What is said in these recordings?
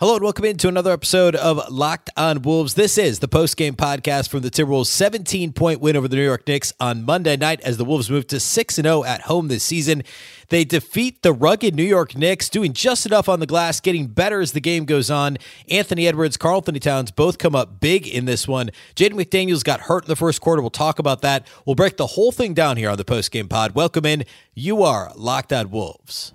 Hello and welcome into another episode of Locked on Wolves. This is the post-game podcast from the Timberwolves 17-point win over the New York Knicks on Monday night as the Wolves move to 6-0 at home this season. They defeat the rugged New York Knicks, doing just enough on the glass, getting better as the game goes on. Anthony Edwards, Karl-Anthony Towns both come up big in this one. Jaden McDaniels got hurt in the first quarter. We'll talk about that. We'll break the whole thing down here on the post-game pod. Welcome in. You are Locked on Wolves.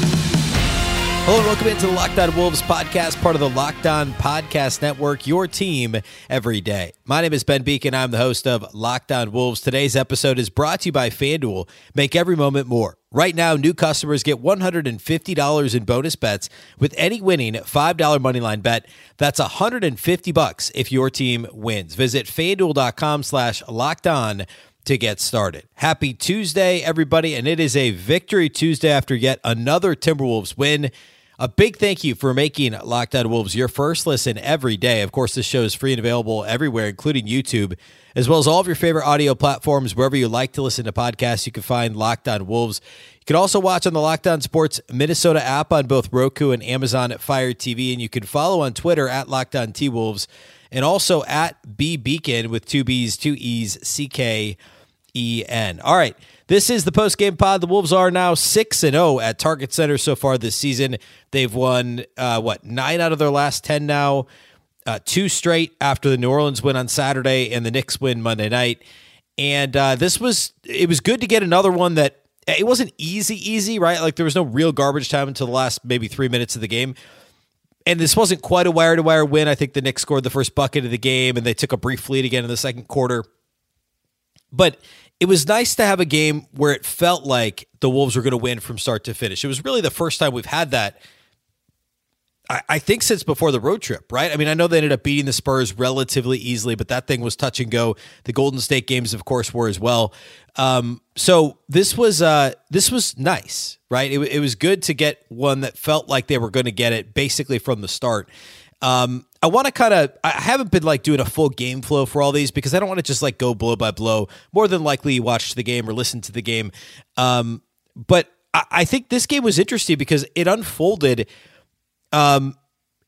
Hello and welcome into the Locked On Wolves podcast, part of the Locked On Podcast Network, your team every day. My name is Ben Beecken. I'm the host of Locked On Wolves. Today's episode is brought to you by FanDuel. Make every moment more. Right now, new customers get $150 in bonus bets with any winning $5 moneyline bet. That's 150 bucks if your team wins. Visit fanduel.com slash locked to get started. Happy Tuesday, everybody, and it is a victory Tuesday after yet another Timberwolves win. A big thank you for making Locked On Wolves your first listen every day. Of course, this show is free and available everywhere, including YouTube, as well as all of your favorite audio platforms. Wherever you like to listen to podcasts, you can find Locked On Wolves. You can also watch on the Locked On Sports Minnesota app on both Roku and Amazon Fire TV, and you can follow on Twitter at Locked On T Wolves and also at B Beecken with two B's, two E's, C K E N. All right. This is the post game pod. The Wolves are now 6 and 0 at Target Center so far this season. They've won, uh, what, nine out of their last 10 now, uh, two straight after the New Orleans win on Saturday and the Knicks win Monday night. And uh, this was, it was good to get another one that it wasn't easy, easy, right? Like there was no real garbage time until the last maybe three minutes of the game. And this wasn't quite a wire to wire win. I think the Knicks scored the first bucket of the game and they took a brief lead again in the second quarter. But it was nice to have a game where it felt like the Wolves were going to win from start to finish. It was really the first time we've had that. I, I think since before the road trip, right? I mean, I know they ended up beating the Spurs relatively easily, but that thing was touch and go. The Golden State games, of course, were as well. Um, so this was uh, this was nice, right? It, it was good to get one that felt like they were going to get it basically from the start. Um, I want to kind of, I haven't been like doing a full game flow for all these because I don't want to just like go blow by blow. More than likely, you watched the game or listened to the game. Um, but I, I think this game was interesting because it unfolded um,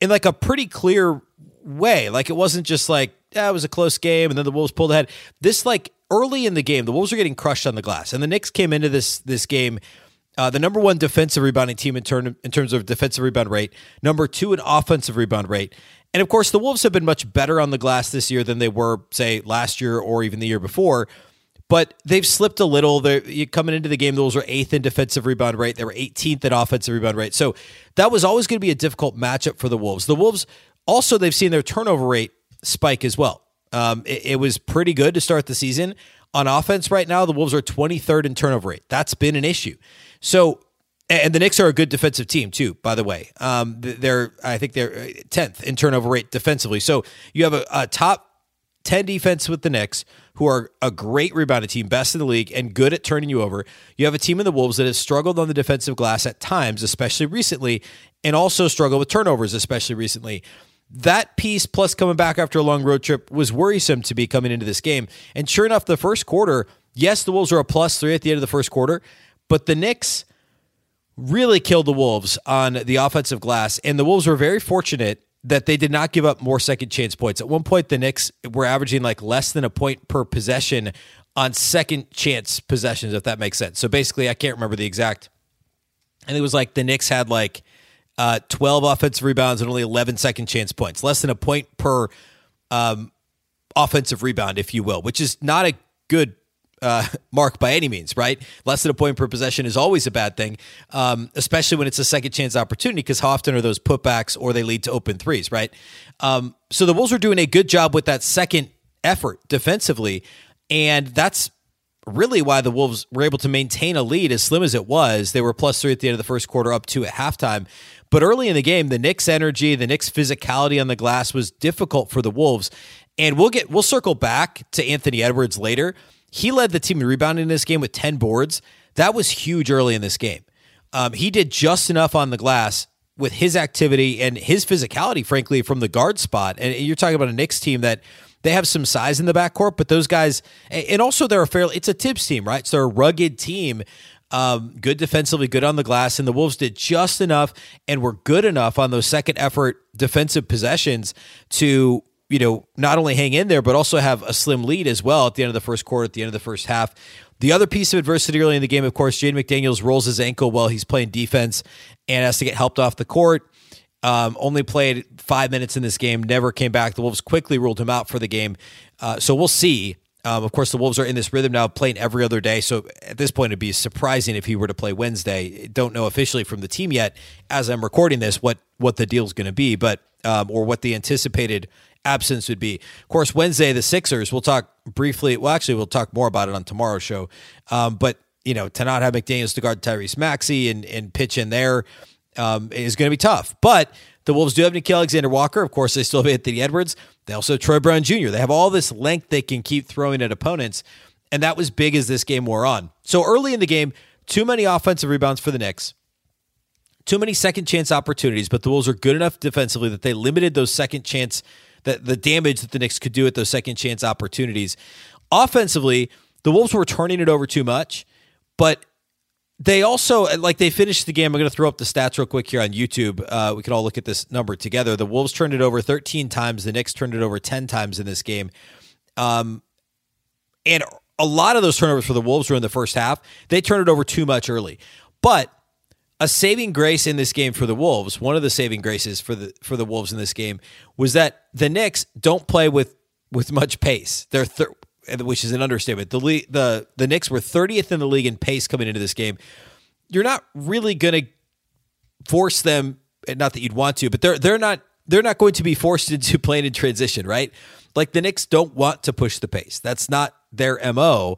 in like a pretty clear way. Like it wasn't just like, yeah, it was a close game and then the Wolves pulled ahead. This, like early in the game, the Wolves were getting crushed on the glass. And the Knicks came into this this game uh, the number one defensive rebounding team in, turn, in terms of defensive rebound rate, number two in offensive rebound rate. And of course, the Wolves have been much better on the glass this year than they were, say, last year or even the year before. But they've slipped a little. They're coming into the game. The Wolves were eighth in defensive rebound rate. They were 18th in offensive rebound rate. So that was always going to be a difficult matchup for the Wolves. The Wolves also they've seen their turnover rate spike as well. Um, it, it was pretty good to start the season on offense. Right now, the Wolves are 23rd in turnover rate. That's been an issue. So, and the Knicks are a good defensive team too, by the way. Um, they're, I think they're 10th uh, in turnover rate defensively. So you have a, a top 10 defense with the Knicks, who are a great rebounding team, best in the league, and good at turning you over. You have a team in the Wolves that has struggled on the defensive glass at times, especially recently, and also struggled with turnovers, especially recently. That piece, plus coming back after a long road trip, was worrisome to be coming into this game. And sure enough, the first quarter, yes, the Wolves are a plus three at the end of the first quarter, but the Knicks really killed the Wolves on the offensive glass. And the Wolves were very fortunate that they did not give up more second chance points. At one point, the Knicks were averaging like less than a point per possession on second chance possessions, if that makes sense. So basically, I can't remember the exact. And it was like the Knicks had like uh, 12 offensive rebounds and only 11 second chance points, less than a point per um, offensive rebound, if you will, which is not a good uh, mark by any means, right? Less than a point per possession is always a bad thing, um, especially when it's a second chance opportunity, because how often are those putbacks or they lead to open threes, right? Um, so the Wolves are doing a good job with that second effort defensively, and that's really why the Wolves were able to maintain a lead as slim as it was. They were plus three at the end of the first quarter, up two at halftime. But early in the game, the Knicks' energy, the Knicks' physicality on the glass was difficult for the Wolves. And we'll get we'll circle back to Anthony Edwards later he led the team in rebounding in this game with 10 boards. That was huge early in this game. Um, he did just enough on the glass with his activity and his physicality, frankly, from the guard spot. And you're talking about a Knicks team that they have some size in the backcourt, but those guys, and also they're a fairly, it's a Thibs team, right? So they're a rugged team. Um, good defensively, good on the glass, and the Wolves did just enough and were good enough on those second effort defensive possessions to you know not only hang in there but also have a slim lead as well at the end of the first quarter, at the end of the first half. The other piece of adversity early in the game, of course, Jaden McDaniels rolls his ankle while he's playing defense and has to get helped off the court. Um, only played five minutes in this game, never came back. The Wolves quickly ruled him out for the game. Uh, so we'll see. Um, of course, the Wolves are in this rhythm now, playing every other day. So at this point, it'd be surprising if he were to play Wednesday. Don't know officially from the team yet, as I'm recording this, what what the deal's going to be, but um, or what the anticipated absence would be. Of course, Wednesday the Sixers. We'll talk briefly. Well, actually, we'll talk more about it on tomorrow's show. Um, but you know, to not have McDaniel's to guard Tyrese Maxey and and pitch in there um, is going to be tough. But the Wolves do have Nickeil Alexander Walker. Of course, they still have Anthony Edwards. They also have Troy Brown Jr. They have all this length they can keep throwing at opponents. And that was big as this game wore on. So early in the game, too many offensive rebounds for the Knicks. Too many second chance opportunities, but the Wolves are good enough defensively that they limited those second chance that the damage that the Knicks could do at those second chance opportunities. Offensively, the Wolves were turning it over too much, but they also like they finished the game. I'm going to throw up the stats real quick here on YouTube. Uh, we can all look at this number together. The Wolves turned it over 13 times. The Knicks turned it over 10 times in this game, um, and a lot of those turnovers for the Wolves were in the first half. They turned it over too much early, but a saving grace in this game for the Wolves. One of the saving graces for the for the Wolves in this game was that the Knicks don't play with with much pace. They're thir- which is an understatement. The le- the the Knicks were 30th in the league in pace coming into this game. You're not really going to force them. Not that you'd want to, but they're they're not they're not going to be forced into playing in transition, right? Like the Knicks don't want to push the pace. That's not their mo.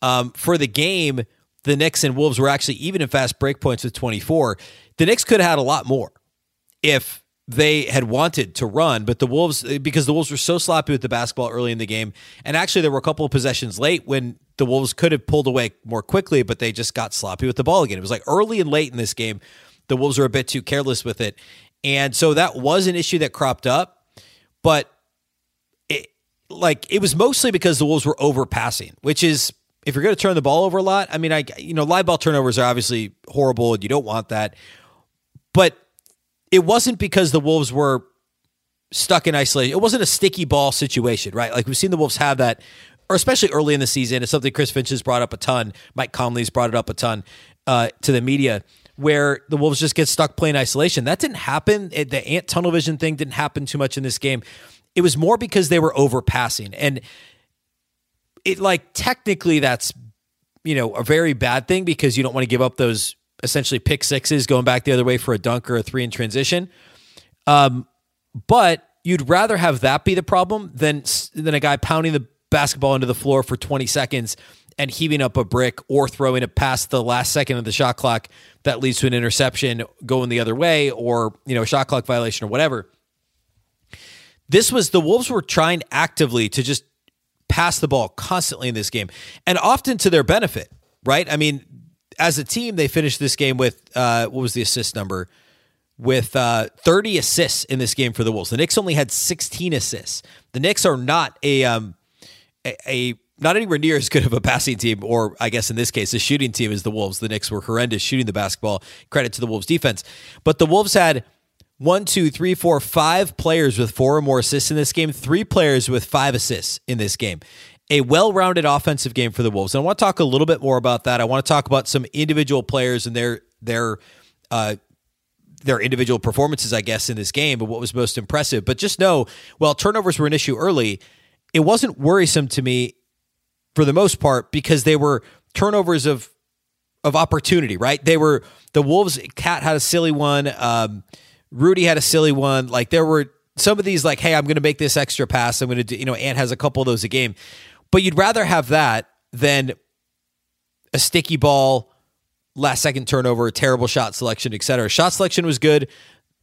Um, for the game, the Knicks and Wolves were actually even in fast break points with 24. The Knicks could have had a lot more if they had wanted to run, but the Wolves, eh, because the Wolves were so sloppy with the basketball early in the game, and actually there were a couple of possessions late when the Wolves could have pulled away more quickly, but they just got sloppy with the ball again. It was like early and late in this game, the Wolves were a bit too careless with it. And so that was an issue that cropped up, but it, like it was mostly because the Wolves were overpassing, which is if you're going to turn the ball over a lot, I mean, I you know, live ball turnovers are obviously horrible and you don't want that. But it wasn't because the Wolves were stuck in isolation. It wasn't a sticky ball situation, right? Like we've seen the Wolves have that, or especially early in the season. It's something Chris Finch has brought up a ton. Mike Conley's brought it up a ton uh, to the media, where the Wolves just get stuck playing isolation. That didn't happen. It, the ant tunnel vision thing didn't happen too much in this game. It was more because they were overpassing, and it like technically that's you know a very bad thing because you don't want to give up those essentially pick sixes going back the other way for a dunk or a three in transition. Um, but you'd rather have that be the problem than than a guy pounding the basketball into the floor for 20 seconds and heaving up a brick or throwing it past the last second of the shot clock that leads to an interception going the other way or you know a shot clock violation or whatever. This was the Wolves were trying actively to just pass the ball constantly in this game and often to their benefit, right? I mean, as a team, they finished this game with uh, what was the assist number? With uh, 30 assists in this game for the Wolves. The Knicks only had 16 assists. The Knicks are not a um, a, a not anywhere near as good of a passing team, or I guess in this case, a shooting team as the Wolves. The Knicks were horrendous shooting the basketball. Credit to the Wolves defense. But the Wolves had one, two, three, four, five players with four or more assists in this game, three players with five assists in this game a well-rounded offensive game for the Wolves. And I want to talk a little bit more about that. I want to talk about some individual players and their their uh, their individual performances, I guess, in this game, but what was most impressive. But just know, well, turnovers were an issue early. It wasn't worrisome to me for the most part because they were turnovers of of opportunity. Right? They were the Wolves. Cat had a silly one. Um, Rudy had a silly one. Like there were some of these, like, hey, I'm going to make this extra pass. I'm going to do. You know, Ant has a couple of those a game. But you'd rather have that than a sticky ball, last second turnover, a terrible shot selection, etc. Shot selection was good.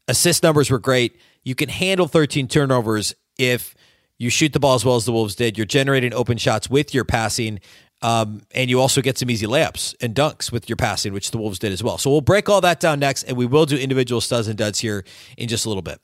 Assist numbers were great. You can handle 13 turnovers if you shoot the ball as well as the Wolves did. You're generating open shots with your passing. Um, and you also get some easy layups and dunks with your passing, which the Wolves did as well. So we'll break all that down next, and we will do individual studs and duds here in just a little bit.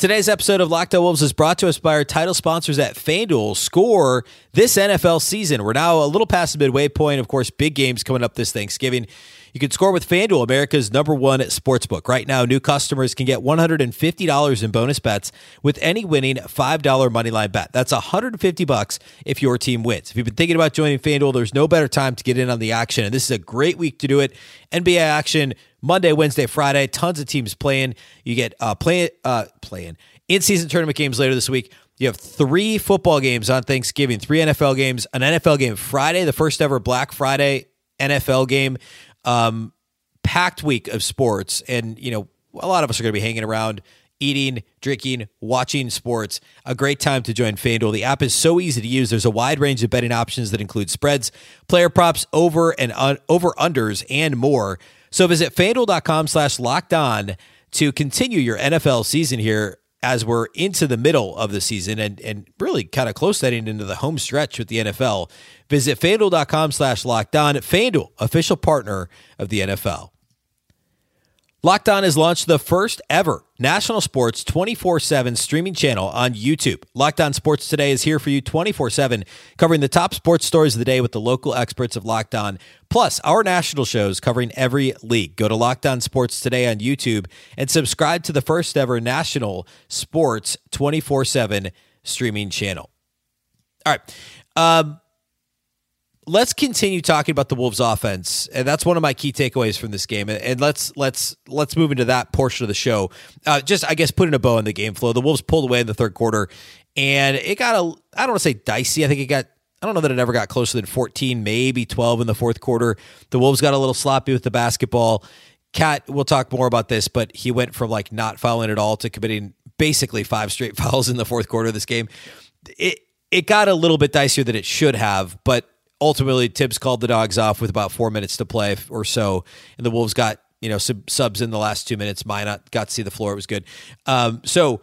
Today's episode of Locked On Wolves is brought to us by our title sponsors at FanDuel. Score this NFL season. We're now a little past the midway point. Of course, big games coming up this Thanksgiving. You can score with FanDuel, America's number one sportsbook. Right now, new customers can get $150 in bonus bets with any winning $5 moneyline bet. That's 150 bucks if your team wins. If you've been thinking about joining FanDuel, there's no better time to get in on the action. And this is a great week to do it. NBA action Monday, Wednesday, Friday, tons of teams playing. You get uh, play, uh, playing in season tournament games later this week. You have three football games on Thanksgiving, three NFL games, an NFL game Friday, the first ever Black Friday NFL game um, packed week of sports, and you know a lot of us are going to be hanging around, eating, drinking, watching sports. A great time to join FanDuel. The app is so easy to use. There's a wide range of betting options that include spreads, player props, over and un- over unders, and more. So visit FanDuel.com slash locked on to continue your NFL season here as we're into the middle of the season and, and really kind of close setting into the home stretch with the NFL. Visit fanduel.com slash locked on. FanDuel, official partner of the NFL. Locked On has launched the first ever national sports 24 7 streaming channel on YouTube. Locked On Sports Today is here for you 24 7, covering the top sports stories of the day with the local experts of Locked On, plus our national shows covering every league. Go to Locked On Sports Today on YouTube and subscribe to the first ever national sports 24 7 streaming channel. All right. Um, let's continue talking about the Wolves offense, and that's one of my key takeaways from this game. And let's let's let's move into that portion of the show. Uh, just I guess putting a bow on the game flow. The Wolves pulled away in the third quarter, and it got a I don't want to say dicey. I think it got I don't know that it ever got closer than 14, maybe 12 in the fourth quarter. The Wolves got a little sloppy with the basketball. Cat, we'll talk more about this, but he went from like not fouling at all to committing basically five straight fouls in the fourth quarter of this game. It it got a little bit dicier than it should have, but ultimately Thibs called the dogs off with about four minutes to play or so, and the Wolves got you know sub- subs in the last two minutes. Minott got to see the floor; it was good. Um, so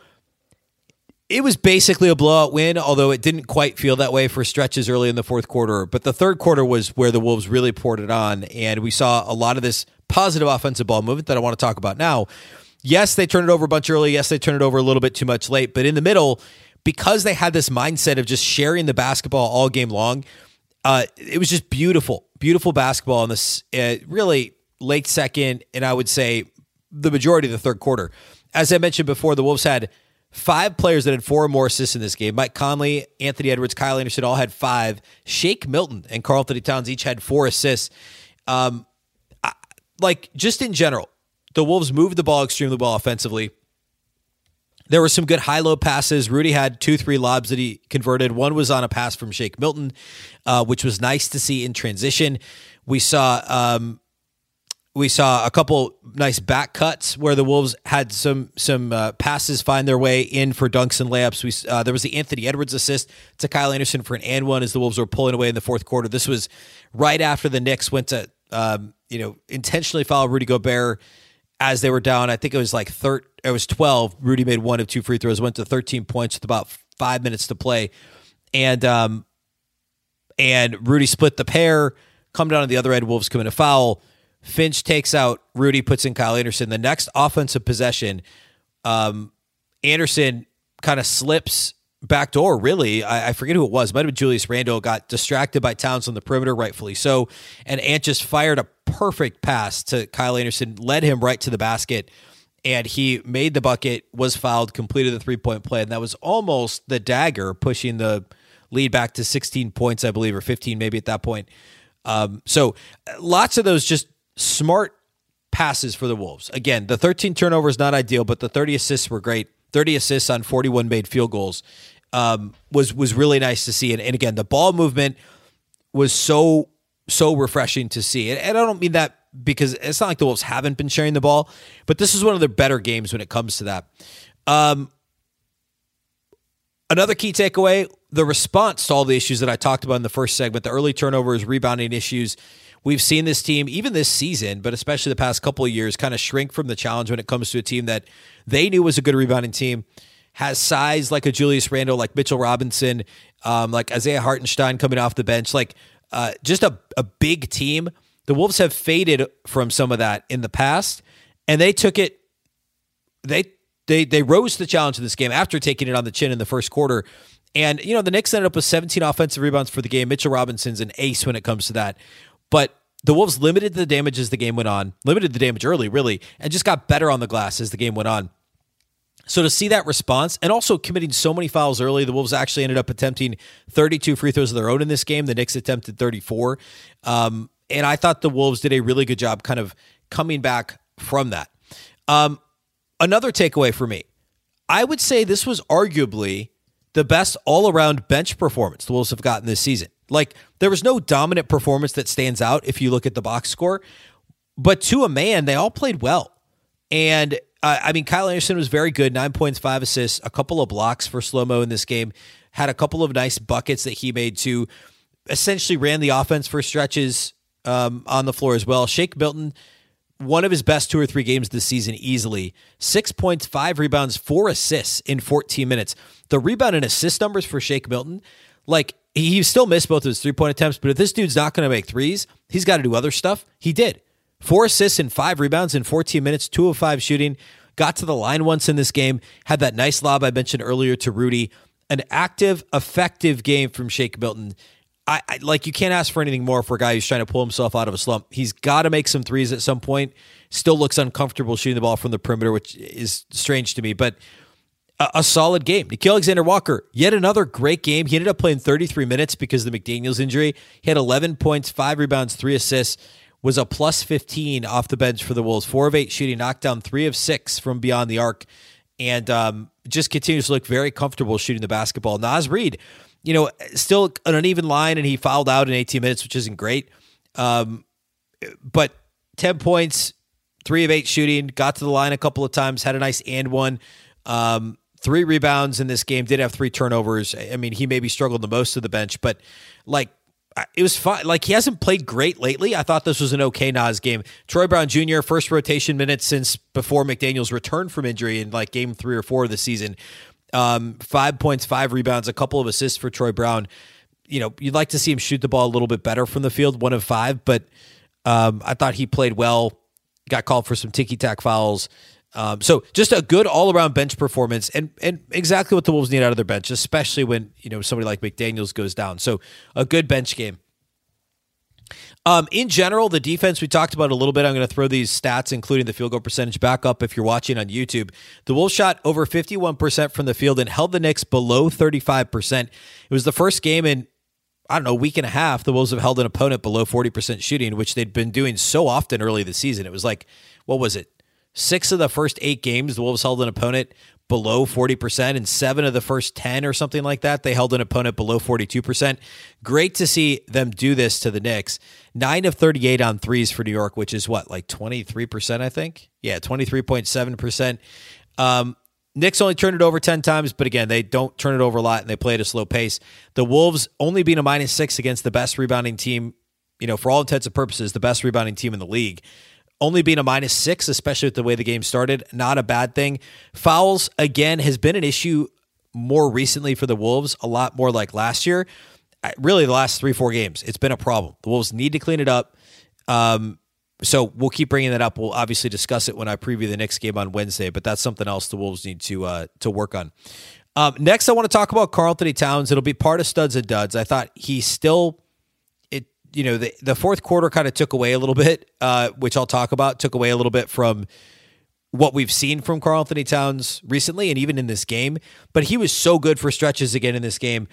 it was basically a blowout win, although it didn't quite feel that way for stretches early in the fourth quarter. But the third quarter was where the Wolves really poured it on, and we saw a lot of this positive offensive ball movement that I want to talk about now. Yes, they turned it over a bunch early. Yes, they turned it over a little bit too much late. But in the middle, because they had this mindset of just sharing the basketball all game long, uh, it was just beautiful, beautiful basketball in this uh, really late second, and I would say the majority of the third quarter. As I mentioned before, the Wolves had five players that had four or more assists in this game. Mike Conley, Anthony Edwards, Kyle Anderson all had five. Shake Milton and Karl-Anthony Towns each had four assists. Um, I, like just in general, the Wolves moved the ball extremely well offensively. There were some good high low passes. Rudy had two, three lobs that he converted. One was on a pass from Shake Milton, uh, which was nice to see in transition. We saw um, we saw a couple nice back cuts where the Wolves had some some uh, passes find their way in for dunks and layups. We uh, there was the Anthony Edwards assist to Kyle Anderson for an and one as the Wolves were pulling away in the fourth quarter. This was right after the Knicks went to um, you know intentionally foul Rudy Gobert as they were down. I think it was like third. It was twelve. Rudy made one of two free throws, went to thirteen points with about five minutes to play, and um, and Rudy split the pair. Come down to the other end. Wolves commit a foul. Finch takes out Rudy, puts in Kyle Anderson. The next offensive possession, um, Anderson kind of slips back door, really. I, I, forget who it was. It might have been Julius Randle. Got distracted by Towns on the perimeter, rightfully so. And Ant just fired a perfect pass to Kyle Anderson, led him right to the basket. And he made the bucket, was fouled, completed the three point play. And that was almost the dagger pushing the lead back to 16 points, I believe, or 15 maybe at that point. Um, so lots of those just smart passes for the Wolves. Again, the 13 turnovers not ideal, but the 30 assists were great. 30 assists on 41 made field goals um, was was really nice to see. And, and, again, the ball movement was so so refreshing to see. And, I don't mean that because it's not like the Wolves haven't been sharing the ball, but this is one of their better games when it comes to that. Um, another key takeaway: the response to all the issues that I talked about in the first segment, the early turnovers, rebounding issues We've seen this team, even this season, but especially the past couple of years, kind of shrink from the challenge when it comes to a team that they knew was a good rebounding team, has size like a Julius Randle, like Mitchell Robinson, um, like Isaiah Hartenstein coming off the bench, like uh, just a, a big team. The Wolves have faded from some of that in the past, and they took it. They they they rose to the challenge in this game after taking it on the chin in the first quarter. And you know the Knicks ended up with 17 offensive rebounds for the game. Mitchell Robinson's an ace when it comes to that, but the Wolves limited the damage as the game went on, limited the damage early, really, and just got better on the glass as the game went on. So to see that response and also committing so many fouls early, the Wolves actually ended up attempting 32 free throws of their own in this game. The Knicks attempted 34. Um, and I thought the Wolves did a really good job kind of coming back from that. Um, another takeaway for me, I would say this was arguably the best all around bench performance the Wolves have gotten this season. Like there was no dominant performance that stands out if you look at the box score, but to a man, they all played well. And uh, I mean, Kyle Anderson was very good, nine points, five assists, a couple of blocks for slow mo in this game. Had a couple of nice buckets that he made too. Essentially, ran the offense for stretches um, on the floor as well. Shake Milton, one of his best two or three games this season, easily. Six points, five rebounds, four assists in 14 minutes. The rebound and assist numbers for Shake Milton, like he still missed both of his three point attempts, but if this dude's not going to make threes, he's got to do other stuff. He did. Four assists and five rebounds in 14 minutes, two of five shooting. Got to the line once in this game. Had that nice lob I mentioned earlier to Rudy. An active, effective game from Shake Milton. I, I, like you can't ask for anything more for a guy who's trying to pull himself out of a slump. He's got to make some threes at some point. Still looks uncomfortable shooting the ball from the perimeter, which is strange to me. But a, a solid game. Nickeil Alexander Walker, yet another great game. He ended up playing 33 minutes because of the McDaniels injury. He had 11 points, five rebounds, three assists was a plus 15 off the bench for the Wolves. Four of eight shooting, knocked down three of six from beyond the arc, and um, just continues to look very comfortable shooting the basketball. Naz Reid, you know, still an uneven line, and he fouled out in 18 minutes, which isn't great. Um, but 10 points, three of eight shooting, got to the line a couple of times, had a nice and one. Um, three rebounds in this game, did have three turnovers. I mean, he maybe struggled the most of the bench, but like it was fun. Like he hasn't played great lately. I thought this was an okay Naz game. Troy Brown Jr. first rotation minutes since before McDaniel's return from injury in like game three or four of the season. Um, five points, five rebounds, a couple of assists for Troy Brown. You know, you'd like to see him shoot the ball a little bit better from the field, one of five, but um, I thought he played well. Got called for some ticky tack fouls. Um, so just a good all around bench performance and and exactly what the Wolves need out of their bench, especially when you know somebody like McDaniel's goes down. So a good bench game. Um, in general, the defense we talked about a little bit. I'm going to throw these stats, including the field goal percentage, back up if you're watching on YouTube. The Wolves shot over 51% from the field and held the Knicks below 35%. It was the first game in I don't know, a week and a half, the Wolves have held an opponent below 40% shooting, which they'd been doing so often early this season. It was like, what was it? Six of the first eight games, the Wolves held an opponent below 40%, and seven of the first 10 or something like that, they held an opponent below 42%. Great to see them do this to the Knicks. Nine of 38 on threes for New York, which is what, like 23%, I think? Yeah, 23.7%. Um, Knicks only turned it over 10 times, but again, they don't turn it over a lot and they play at a slow pace. The Wolves only being a minus six against the best rebounding team, you know, for all intents and purposes, the best rebounding team in the league only being a minus six, especially with the way the game started, not a bad thing. Fouls, again, has been an issue more recently for the Wolves, a lot more like last year. Really, the last three, four games, it's been a problem. The Wolves need to clean it up. Um, so we'll keep bringing that up. We'll obviously discuss it when I preview the next game on Wednesday, but that's something else the Wolves need to uh, to work on. Um, next, I want to talk about Karl-Anthony Towns. It'll be part of studs and duds. I thought he still you know, the, the fourth quarter kind of took away a little bit, uh, which I'll talk about, took away a little bit from what we've seen from Karl-Anthony Towns recently and even in this game. But he was so good for stretches again in this game.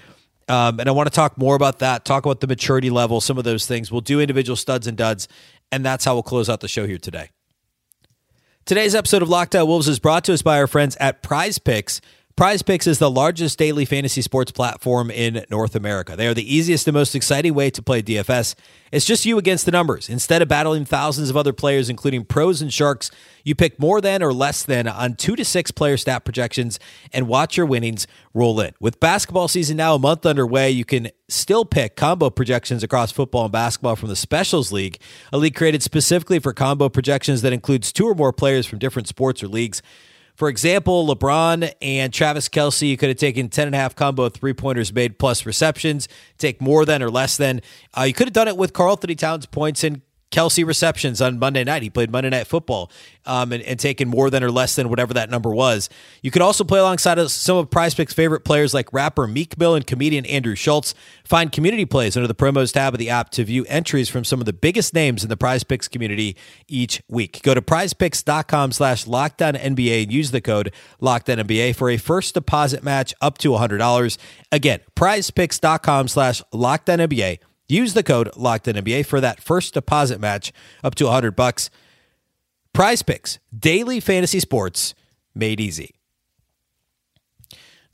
Um, and I want to talk more about that, talk about the maturity level, some of those things. We'll do individual studs and duds, and that's how we'll close out the show here today. Today's episode of Locked On Wolves is brought to us by our friends at Prize Picks. Prize Picks is the largest daily fantasy sports platform in North America. They are the easiest and most exciting way to play DFS. It's just you against the numbers. Instead of battling thousands of other players, including pros and sharks, you pick more than or less than on two to six player stat projections and watch your winnings roll in. With basketball season now a month underway, you can still pick combo projections across football and basketball from the Specials League, a league created specifically for combo projections that includes two or more players from different sports or leagues. For example, LeBron and Travis Kelce, you could have taken 10.5 combo three pointers made plus receptions, take more than or less than. Uh, you could have done it with Karl-Anthony Towns points and Kelce receptions on Monday night. He played Monday Night Football um, and, and taken more than or less than whatever that number was. You could also play alongside some of Prize Picks' favorite players like rapper Meek Mill and comedian Andrew Schulz. Find community plays under the promos tab of the app to view entries from some of the biggest names in the Prize Picks community each week. Go to prizepicks.com slash lockdown and use the code lockdown for a first deposit match up to $100. Again, prizepicks.com slash lockdown Use the code LOCKEDONNBA for that first deposit match up to 100 bucks. Prize Picks, daily fantasy sports made easy.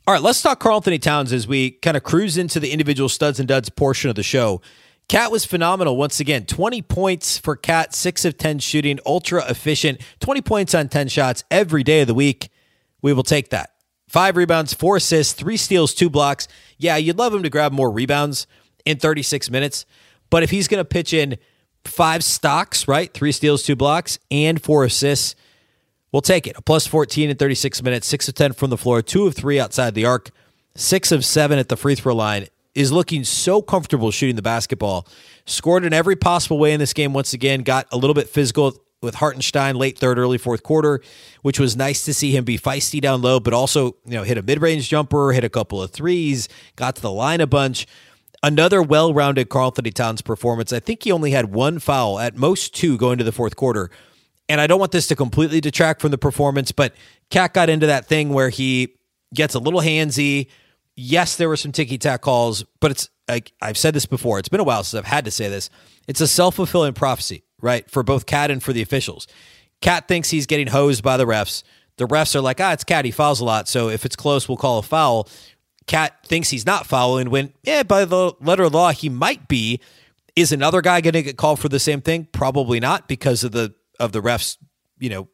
All right, let's talk Karl-Anthony Towns as we kind of cruise into the individual studs and duds portion of the show. Cat was phenomenal once again. 20 points for Cat, 6 of 10 shooting, ultra efficient, 20 points on 10 shots every day of the week. We will take that. Five rebounds, four assists, three steals, two blocks. Yeah, you'd love him to grab more rebounds, in 36 minutes. But if he's going to pitch in five stocks, right? Three steals, two blocks, and four assists, we'll take it. A plus 14 in 36 minutes, six of 10 from the floor, two of three outside the arc, six of seven at the free throw line. Is looking so comfortable shooting the basketball. Scored in every possible way in this game once again. Got a little bit physical with Hartenstein late third, early fourth quarter, which was nice to see him be feisty down low, but also you know hit a mid range jumper, hit a couple of threes, got to the line a bunch. Another well rounded Karl-Anthony Towns performance. I think he only had one foul, at most two, going to the fourth quarter. And I don't want this to completely detract from the performance, but Cat got into that thing where he gets a little handsy. Yes, there were some ticky tack calls, but it's like I've said this before. It's been a while since I've had to say this. It's a self fulfilling prophecy, right? For both Cat and for the officials. Cat thinks he's getting hosed by the refs. The refs are like, ah, it's Cat. He fouls a lot. So if it's close, we'll call a foul. Cat thinks he's not fouling when, yeah, by the letter of law, he might be. Is another guy going to get called for the same thing? Probably not because of the of the refs. You know,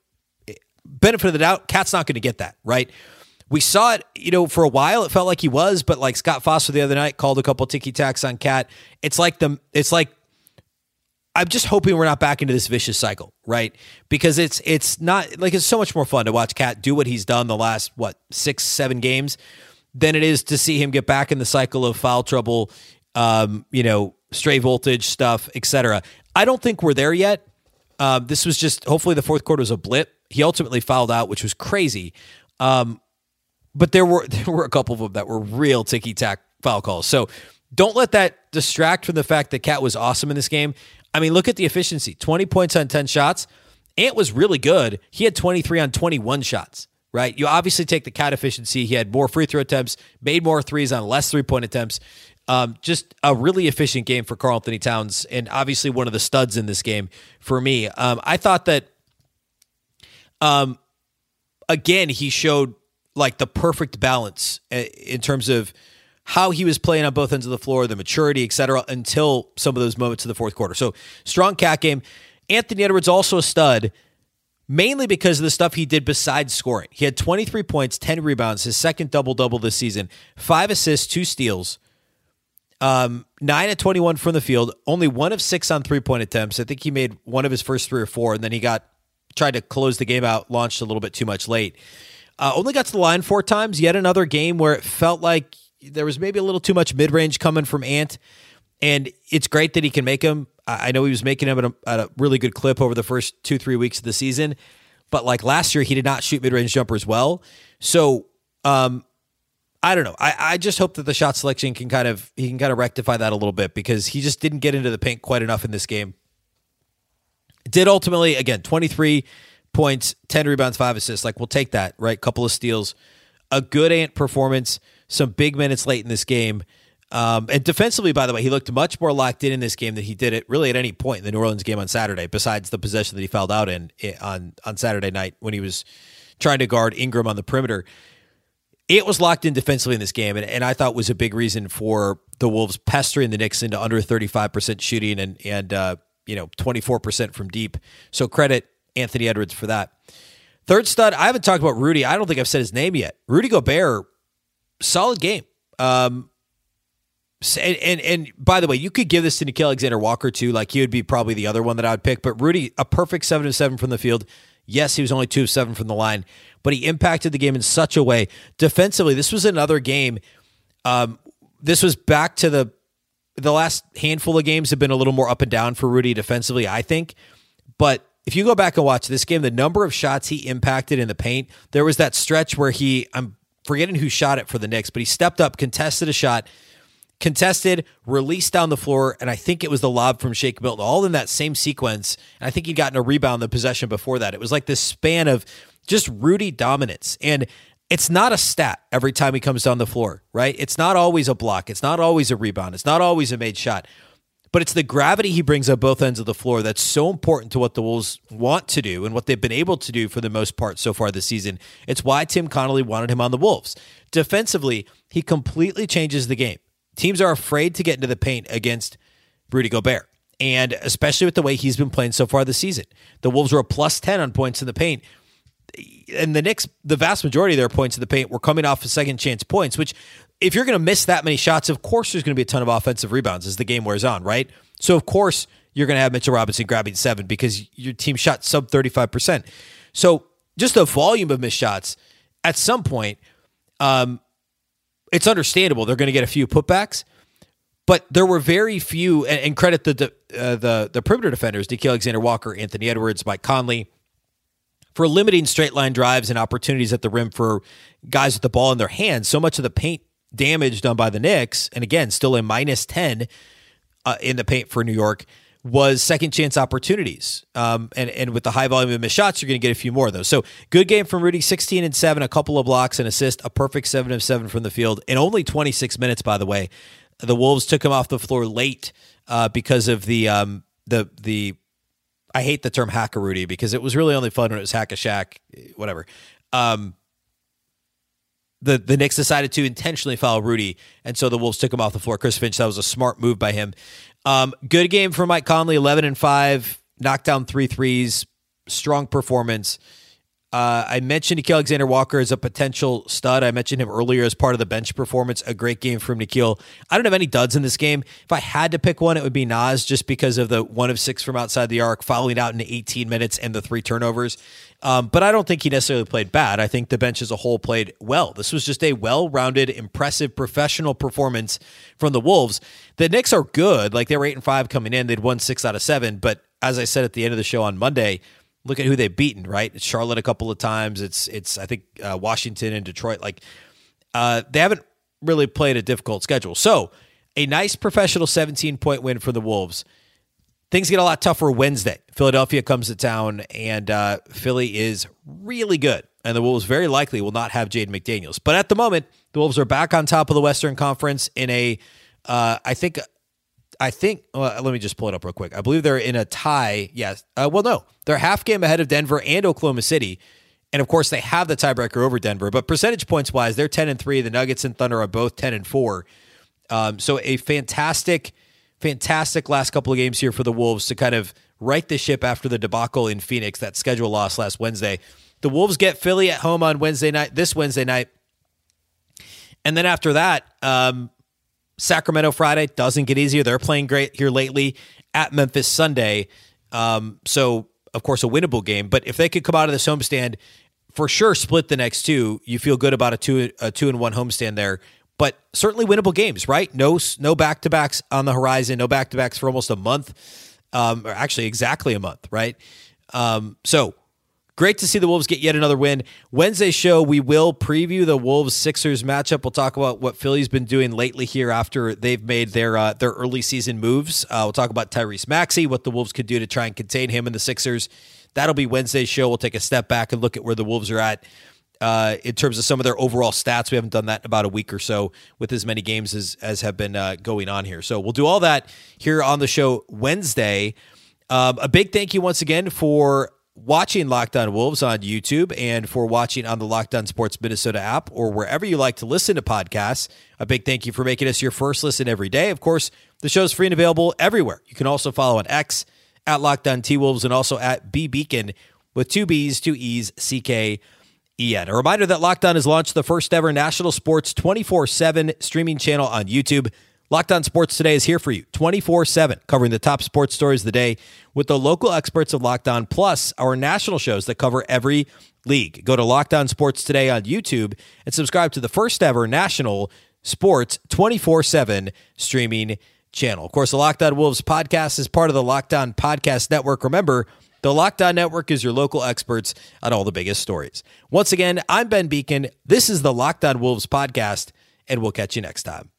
eh, benefit of the doubt. Cat's not going to get that right. We saw it, you know, for a while. It felt like he was, but like Scott Foster the other night called a couple ticky tacks on Cat. It's like the, it's like I'm just hoping we're not back into this vicious cycle, right? Because it's it's not like it's so much more fun to watch Cat do what he's done the last what six seven games than it is to see him get back in the cycle of foul trouble, um, you know, stray voltage stuff, etc. I don't think we're there yet. Um, this was just hopefully the fourth quarter was a blip. He ultimately fouled out, which was crazy. Um, but there were there were a couple of them that were real ticky tack foul calls. So don't let that distract from the fact that Cat was awesome in this game. I mean, look at the efficiency: twenty points on ten shots. Ant was really good. He had twenty three on twenty one shots right? You obviously take the cat efficiency. He had more free throw attempts, made more threes on less three point attempts. Um, just a really efficient game for Karl-Anthony Towns, and obviously one of the studs in this game for me. Um, I thought that, um, again, he showed like the perfect balance uh, in terms of how he was playing on both ends of the floor, the maturity, et cetera, until some of those moments in the fourth quarter. So strong cat game. Anthony Edwards also a stud mainly because of the stuff he did besides scoring. He had 23 points, 10 rebounds, his second double double this season, five assists, two steals, um, nine at 21 from the field, only one of six on three point attempts. I think he made one of his first three or four, and then he got tried to close the game out, launched a little bit too much late. Uh, only got to the line four times. Yet another game where it felt like there was maybe a little too much mid range coming from Ant. And it's great that he can make them. I know he was making them at a, at a really good clip over the first two, three weeks of the season. But like last year, he did not shoot mid range jumpers well. So, um, I don't know. I, I just hope that the shot selection can kind of he can kind of rectify that a little bit because he just didn't get into the paint quite enough in this game. Did ultimately again 23 points, 10 rebounds, 5 assists. Like we'll take that, right? Couple of steals. A good ant performance, some big minutes late in this game. Um, and defensively, by the way, he looked much more locked in in this game than he did it really at any point in the New Orleans game on Saturday, besides the possession that he fouled out in on on Saturday night when he was trying to guard Ingram on the perimeter. It was locked in defensively in this game, and, and I thought was a big reason for the Wolves pestering the Knicks into under thirty five percent shooting and and uh, you know twenty four percent from deep. So credit Anthony Edwards for that. Third stud, I haven't talked about Rudy. I don't think I've said his name yet. Rudy Gobert, solid game. Um, and, and, and by the way, you could give this to Nickeil Alexander Walker too. Like he would be probably the other one that I would pick. But Rudy, a perfect seven of seven from the field. Yes, he was only two of seven from the line, but he impacted the game in such a way. Defensively, this was another game. Um, this was back to the the last handful of games have been a little more up and down for Rudy defensively, I think. But if you go back and watch this game, the number of shots he impacted in the paint, there was that stretch where he, I'm forgetting who shot it for the Knicks, but he stepped up, contested a shot, contested, released down the floor, and I think it was the lob from Shake Milton, all in that same sequence. And I think he'd gotten a rebound the possession before that. It was like this span of just Rudy dominance. And it's not a stat every time he comes down the floor, right? It's not always a block. It's not always a rebound. It's not always a made shot. But it's the gravity he brings on both ends of the floor that's so important to what the Wolves want to do and what they've been able to do for the most part so far this season. It's why Tim Connolly wanted him on the Wolves. Defensively, he completely changes the game. Teams are afraid to get into the paint against Rudy Gobert. And especially with the way he's been playing so far this season. The Wolves were a plus 10 on points in the paint and the Knicks, the vast majority of their points in the paint were coming off of second chance points, which if you're going to miss that many shots, of course there's going to be a ton of offensive rebounds as the game wears on, right? So of course you're going to have Mitchell Robinson grabbing seven because your team shot sub 35%. So just the volume of missed shots at some point, um, it's understandable they're going to get a few putbacks, but there were very few. And, and credit the uh, the the perimeter defenders: Nickeil Alexander Walker, Anthony Edwards, Mike Conley, for limiting straight line drives and opportunities at the rim for guys with the ball in their hands. So much of the paint damage done by the Knicks, and again, still a minus 10 uh, in the paint for New York, was second chance opportunities. Um, and, and with the high volume of missed shots, you're going to get a few more of those. So good game from Rudy, 16 and 7, a couple of blocks and assist, a perfect 7 of 7 from the field in only 26 minutes, by the way. The Wolves took him off the floor late uh, because of the um, the the I hate the term hack a Rudy because it was really only fun when it was hack a Shaq, whatever. Um, the the Knicks decided to intentionally foul Rudy, and so the Wolves took him off the floor. Chris Finch, that was a smart move by him. Um, good game for Mike Conley, eleven and five, knocked down three threes, strong performance. Uh, I mentioned Nickeil Alexander Walker as a potential stud. I mentioned him earlier as part of the bench performance. A great game from Nickeil. I don't have any duds in this game. If I had to pick one, it would be Naz just because of the one of six from outside the arc, following out in 18 minutes and the three turnovers. Um, but I don't think he necessarily played bad. I think the bench as a whole played well. This was just a well rounded, impressive, professional performance from the Wolves. The Knicks are good. Like they were eight and five coming in. They'd won six out of seven. But as I said at the end of the show on Monday, look at who they've beaten, right? It's Charlotte a couple of times. It's it's I think uh, Washington and Detroit. Like uh, they haven't really played a difficult schedule. So a nice professional 17 point win for the Wolves. Things get a lot tougher Wednesday. Philadelphia comes to town, and uh, Philly is really good. And the Wolves very likely will not have Jaden McDaniels. But at the moment, the Wolves are back on top of the Western Conference in a, uh, I think, I think. Well, let me just pull it up real quick. I believe they're in a tie. Yes. Uh, well, no, they're half game ahead of Denver and Oklahoma City, and of course they have the tiebreaker over Denver. But percentage points wise, they're ten and three. The Nuggets and Thunder are both ten and four. Um, so a fantastic, fantastic last couple of games here for the Wolves to kind of right the ship after the debacle in Phoenix, that schedule loss last Wednesday. The Wolves get Philly at home on Wednesday night, this Wednesday night. And then after that, um, Sacramento Friday doesn't get easier. They're playing great here lately at Memphis Sunday. Um, so, of course, a winnable game. But if they could come out of this homestand, for sure, split the next two. You feel good about a two a two and one homestand there. But certainly winnable games, right? No no back to backs on the horizon. No back to backs for almost a month. Um, or actually, exactly a month, right? Um, so Great to see the Wolves get yet another win. Wednesday show, we will preview the Wolves Sixers matchup. We'll talk about what Philly's been doing lately here after they've made their uh, their early season moves. Uh, we'll talk about Tyrese Maxey, what the Wolves could do to try and contain him and the Sixers. That'll be Wednesday's show. We'll take a step back and look at where the Wolves are at uh, in terms of some of their overall stats. We haven't done that in about a week or so with as many games as, as have been uh, going on here. So we'll do all that here on the show Wednesday. Um, a big thank you once again for watching Locked On Wolves on YouTube and for watching on the Locked On Sports Minnesota app or wherever you like to listen to podcasts. A big thank you for making us your first listen every day. Of course, the show is free and available everywhere. You can also follow on X at Locked On T Wolves and also at B Beecken with two B's, two E's, C K E N. A reminder that Locked On has launched the first ever national sports 24 7 streaming channel on YouTube. Locked On Sports Today is here for you 24 7, covering the top sports stories of the day with the local experts of Locked On, plus our national shows that cover every league. Go to Locked On Sports Today on YouTube and subscribe to the first ever national sports 24 7 streaming channel. Of course, the Locked On Wolves podcast is part of the Locked On Podcast Network. Remember, the Locked On Network is your local experts on all the biggest stories. Once again, I'm Ben Beecken. This is the Locked On Wolves podcast, and we'll catch you next time.